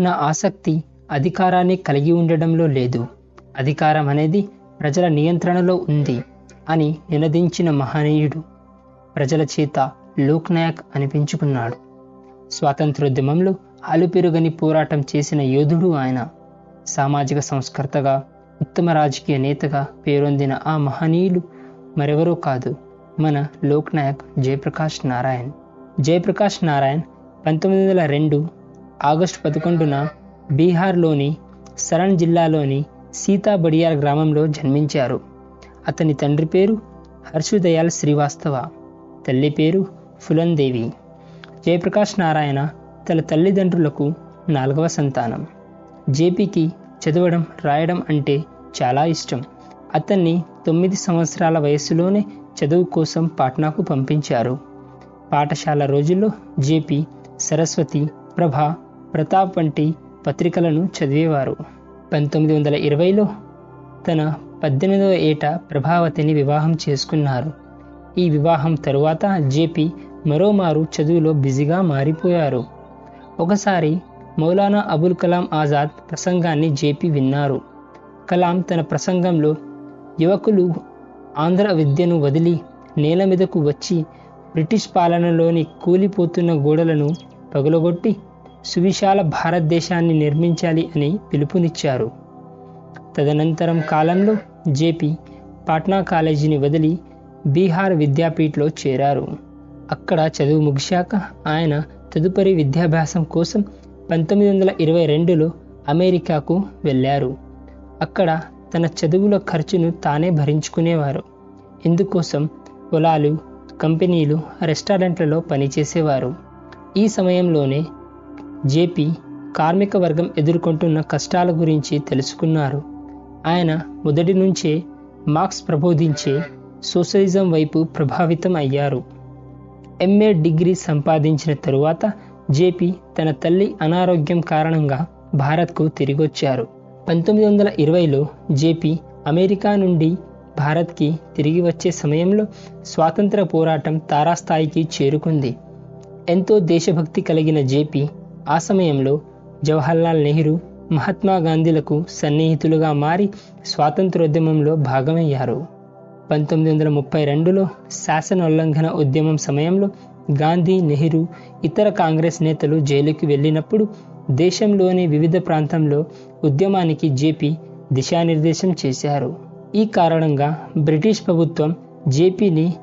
నా ఆసక్తి అధికారాన్ని కలిగి ఉండడంలో లేదు. అధికారం అనేది ప్రజల నియంత్రణలో ఉంది అని నినదించిన మహనీయుడు ప్రజల చేత లోక్నాయక్ అనిపించుకున్నాడు. స్వాతంత్రోద్యమంలో అలుపెరుగని పోరాటం చేసిన యోధుడు ఆయన. సామాజిక సంస్కర్తగా ఉత్తమ రాజకీయ నేతగా పేరొందిన ఆ మహనీయులు మరెవరో కాదు మన లోక్నాయక్ జయప్రకాష్ నారాయణ్. జయప్రకాష్ నారాయణ్ పంతొమ్మిది వందల రెండు ఆగస్టు పదకొండున బీహార్లోని సరణ్ జిల్లాలోని సీతా బడియార్ గ్రామంలో జన్మించారు. అతని తండ్రి పేరు హర్షుదయాల్ శ్రీవాస్తవ తల్లి పేరు ఫులందేవి. జయప్రకాష్ నారాయణ తన తల్లిదండ్రులకు నాలుగవ సంతానం. జేపీకి చదవడం రాయడం అంటే చాలా ఇష్టం. అతన్ని తొమ్మిది సంవత్సరాల వయస్సులోనే చదువు కోసం పాట్నాకు పంపించారు. పాఠశాల రోజుల్లో జేపీ సరస్వతి ప్రభ ప్రతాప్ వంటి పత్రికలను చదివేవారు. పంతొమ్మిది వందల ఇరవైలో తన పద్దెనిమిదవ ఏట ప్రభావతిని వివాహం చేసుకున్నారు. ఈ వివాహం తరువాత జేపీ మరోమారు చదువులో బిజీగా మారిపోయారు. ఒకసారి మౌలానా అబుల్ కలాం ఆజాద్ ప్రసంగాన్ని జేపీ విన్నారు. కలాం తన ప్రసంగంలో యువకులు ఆంధ్ర విద్యను వదిలి నేల మీదకు వచ్చి బ్రిటిష్ పాలనలోని కూలిపోతున్న గోడలను పగులగొట్టి సువిశాల భారతదేశాన్ని నిర్మించాలి అని పిలుపునిచ్చారు. తదనంతరం కాలంలో జేపీ పాట్నా కాలేజీని వదిలి బీహార్ విద్యాపీఠ్లో చేరారు. అక్కడ చదువు ముగిశాక ఆయన తదుపరి విద్యాభ్యాసం కోసం పంతొమ్మిది వందల ఇరవై రెండులో అమెరికాకు వెళ్ళారు. అక్కడ తన చదువుల ఖర్చును తానే భరించుకునేవారు. ఇందుకోసం పొలాలు కంపెనీలు రెస్టారెంట్లలో పనిచేసేవారు. ఈ సమయంలోనే జేపీ కార్మిక వర్గం ఎదుర్కొంటున్న కష్టాల గురించి తెలుసుకున్నారు. ఆయన మొదటి నుంచే మార్క్స్ ప్రబోధించే సోషలిజం వైపు ప్రభావితం అయ్యారు. ఎంఏ డిగ్రీ సంపాదించిన తరువాత జేపీ తన తల్లి అనారోగ్యం కారణంగా భారత్కు తిరిగొచ్చారు. పంతొమ్మిది వందల ఇరవైలో జేపీ అమెరికా నుండి భారత్కి తిరిగి వచ్చే సమయంలో స్వాతంత్ర పోరాటం తారాస్థాయికి చేరుకుంది. ఎంతో దేశభక్తి కలిగిన జేపీ ఆ సమయంలో జవహర్లాల్ నెహ్రూ మహాత్మా గాంధీలకు సన్నిహితులుగా మారి స్వాతంత్రోద్యమంలో భాగమయ్యారు. పంతొమ్మిది వందల ముప్పై రెండులో శాసన ఉల్లంఘన ఉద్యమం సమయంలో గాంధీ నెహ్రూ ఇతర కాంగ్రెస్ నేతలు జైలుకి వెళ్ళినప్పుడు దేశంలోని వివిధ ప్రాంతంలో ఉద్యమానికి జేపీ దిశానిర్దేశం చేశారు. ఈ కారణంగా బ్రిటిష్ ప్రభుత్వం జేపీని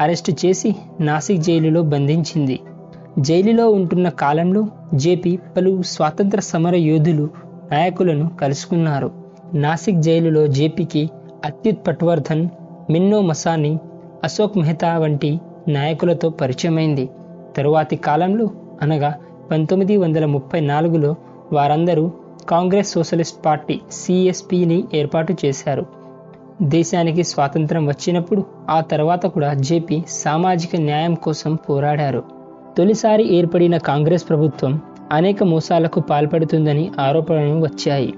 అరెస్టు చేసి నాసిక్ జైలులో బంధించింది. జైలులో ఉంటున్న కాలంలో జేపీ పలు స్వాతంత్ర సమర యోధులు నాయకులను కలుసుకున్నారు. నాసిక్ జైలులో జేపీకి అత్యుత్ పట్వర్ధన్ మిన్నో మసాని అశోక్ మెహతా వంటి నాయకులతో పరిచయమైంది. తరువాతి కాలంలో అనగా పంతొమ్మిది వందల ముప్పై నాలుగులో వారందరూ కాంగ్రెస్ సోషలిస్ట్ పార్టీ సిఎస్పిని ఏర్పాటు చేశారు. దేశానికి స్వాతంత్రం వచ్చినప్పుడు ఆ తర్వాత కూడా జేపీ సామాజిక న్యాయం కోసం పోరాడారు. తొలిసారి ఏర్పడిన కాంగ్రెస్ ప్రభుత్వం అనేక మోసాలకు పాల్పడుతుందని ఆరోపణలు వచ్చాయి.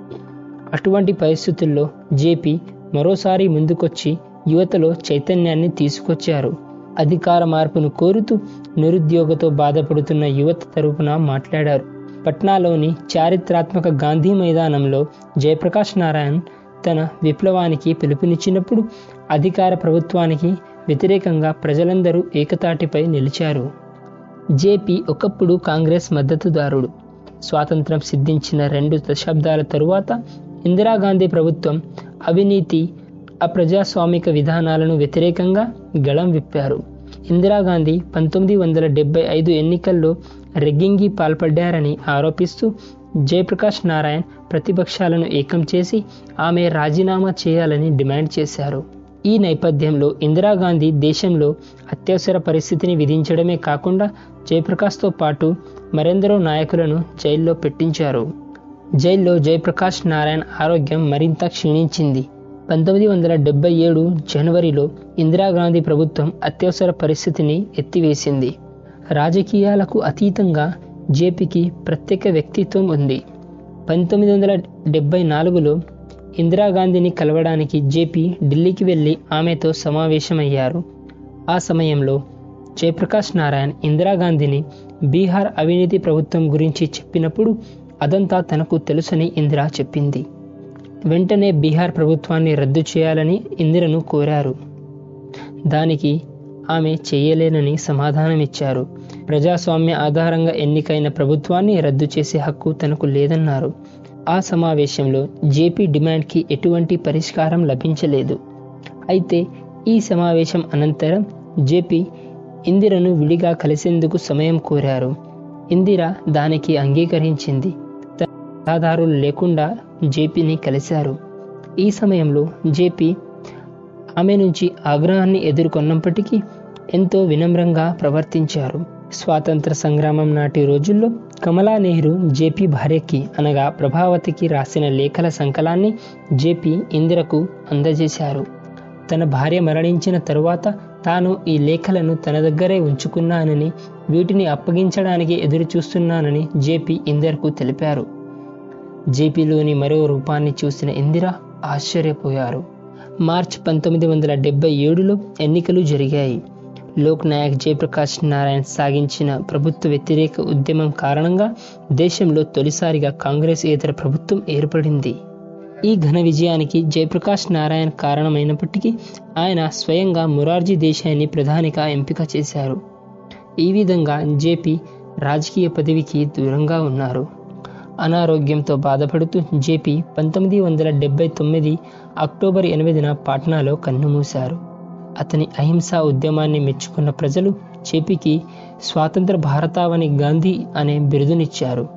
అటువంటి పరిస్థితుల్లో జేపీ మరోసారి ముందుకొచ్చి యువతలో చైతన్యాన్ని తీసుకొచ్చారు. అధికార మార్పును కోరుతూ నిరుద్యోగతో బాధపడుతున్న యువత తరపున మాట్లాడారు. పట్నాలోని చారిత్రాత్మక గాంధీ మైదానంలో జయప్రకాష్ నారాయణ్ తన విప్లవానికి పిలుపునిచ్చినప్పుడు అధికార ప్రభుత్వానికి వ్యతిరేకంగా ప్రజలందరూ ఏకతాటిపై నిలిచారు. జేపీ ఒకప్పుడు కాంగ్రెస్ మద్దతుదారుడు. స్వాతంత్రం సిద్ధించిన రెండు దశాబ్దాల తరువాత ఇందిరాగాంధీ ప్రభుత్వం అవినీతి అప్రజాస్వామిక విధానాలను వ్యతిరేకంగా గళం విప్పారు. ఇందిరాగాంధీ పంతొమ్మిది వందల డెబ్బై ఐదు ఎన్నికల్లో రెగ్గింగి పాల్పడ్డారని ఆరోపిస్తూ జయప్రకాష్ నారాయణ్ ప్రతిపక్షాలను ఏకం చేసి ఆమె రాజీనామా చేయాలని డిమాండ్ చేశారు. ఈ నేపథ్యంలో ఇందిరాగాంధీ దేశంలో అత్యవసర పరిస్థితిని విధించడమే కాకుండా జయప్రకాష్తో పాటు మరెందరో నాయకులను జైల్లో పెట్టించారు. జైల్లో జయప్రకాష్ నారాయణ్ ఆరోగ్యం మరింత క్షీణించింది. పంతొమ్మిది వందల డెబ్బై ఏడు జనవరిలో ఇందిరాగాంధీ ప్రభుత్వం అత్యవసర పరిస్థితిని ఎత్తివేసింది. రాజకీయాలకు అతీతంగా జేపీకి ప్రత్యేక వ్యక్తిత్వం ఉంది. పంతొమ్మిది వందల డెబ్బై నాలుగులో ఇందిరాగాంధీని కలవడానికి జేపీ ఢిల్లీకి వెళ్ళి ఆమెతో సమావేశమయ్యారు. ఆ సమయంలో జయప్రకాష్ నారాయణ్ ఇందిరాగాంధీని బీహార్ అవినీతి ప్రభుత్వం గురించి చెప్పినప్పుడు అదంతా తనకు తెలుసని ఇందిర చెప్పింది. వెంటనే బీహార్ ప్రభుత్వాన్ని రద్దు చేయాలని ఇందిరను కోరారు. దానికి ఆమె చేయలేనని సమాధానమిచ్చారు. ప్రజాస్వామ్య ఆధారంగా ఎన్నికైన ప్రభుత్వాన్ని రద్దు చేసే హక్కు తనకు లేదన్నారు. ఆ సమావేశంలో జేపీ డిమాండ్కి ఎటువంటి పరిష్కారం లభించలేదు. అయితే ఈ సమావేశం అనంతరం జేపీ ఇందిరను విడిగా కలిసేందుకు సమయం కోరారు. ఇందిర దానికి అంగీకరించింది. సలహాదారులు లేకుండా జేపీని కలిశారు. ఈ సమయంలో జేపీ ఆమె నుంచి ఆగ్రహాన్ని ఎదుర్కొన్నప్పటికీ ఎంతో వినమ్రంగా ప్రవర్తించారు. స్వాతంత్ర సంగ్రామం నాటి రోజుల్లో కమలా నెహ్రూ జేపీ భార్యకి అనగా ప్రభావతికి రాసిన లేఖల సంకలాన్ని జేపీ ఇందిరకు అందజేశారు. తన భార్య మరణించిన తరువాత తాను ఈ లేఖలను తన దగ్గరే ఉంచుకున్నానని వీటిని అప్పగించడానికి ఎదురు చూస్తున్నానని జేపీ ఇందిరకు తెలిపారు. జేపీలోని మరో రూపాన్ని చూసిన ఇందిర ఆశ్చర్యపోయారు. మార్చ్ పంతొమ్మిది వందల డెబ్బై ఏడులో ఎన్నికలు జరిగాయి. లోక్ నాయక్ జయప్రకాష్ నారాయణ్ సాగించిన ప్రభుత్వ వ్యతిరేక ఉద్యమం కారణంగా దేశంలో తొలిసారిగా కాంగ్రెస్ ఇతర ప్రభుత్వం ఏర్పడింది. ఈ ఘన విజయానికి జయప్రకాష్ నారాయణ్ కారణమైనప్పటికీ ఆయన స్వయంగా మురార్జీ దేశాన్ని ప్రధానిగా ఎంపిక చేశారు. ఈ విధంగా జేపీ రాజకీయ పదవికి దూరంగా ఉన్నారు. అనారోగ్యంతో బాధపడుతూ జేపీ పంతొమ్మిది వందల డెబ్బై తొమ్మిది అక్టోబర్ ఎనిమిదిన పాట్నాలో కన్నుమూశారు. అతని అహింసా ఉద్యమాన్ని మెచ్చుకున్న ప్రజలు చెపికి స్వాతంత్ర భారతావని గాంధీ అనే బిరుదునిచ్చారు.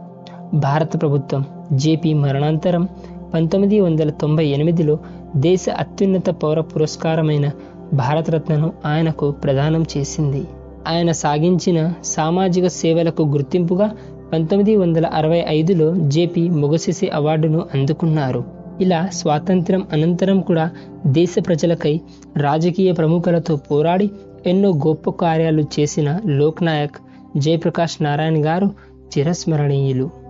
భారత ప్రభుత్వం జేపీ మరణాంతరం పంతొమ్మిది వందల తొంభై ఎనిమిదిలో దేశ అత్యున్నత పౌర పురస్కారమైన భారతరత్నను ఆయనకు ప్రదానం చేసింది. ఆయన సాగించిన సామాజిక సేవలకు గుర్తింపుగా పంతొమ్మిది వందల అరవై ఐదులో జేపీ మొగసిసి అవార్డును అందుకున్నారు. ఇలా స్వాతంత్ర్యం అనంతరం కూడా దేశ ప్రజలకై రాజకీయ ప్రముఖులతో పోరాడి ఎన్నో గొప్ప కార్యాలు చేసిన లోక్నాయక్ జయప్రకాష్ నారాయణ గారు చిరస్మరణీయులు.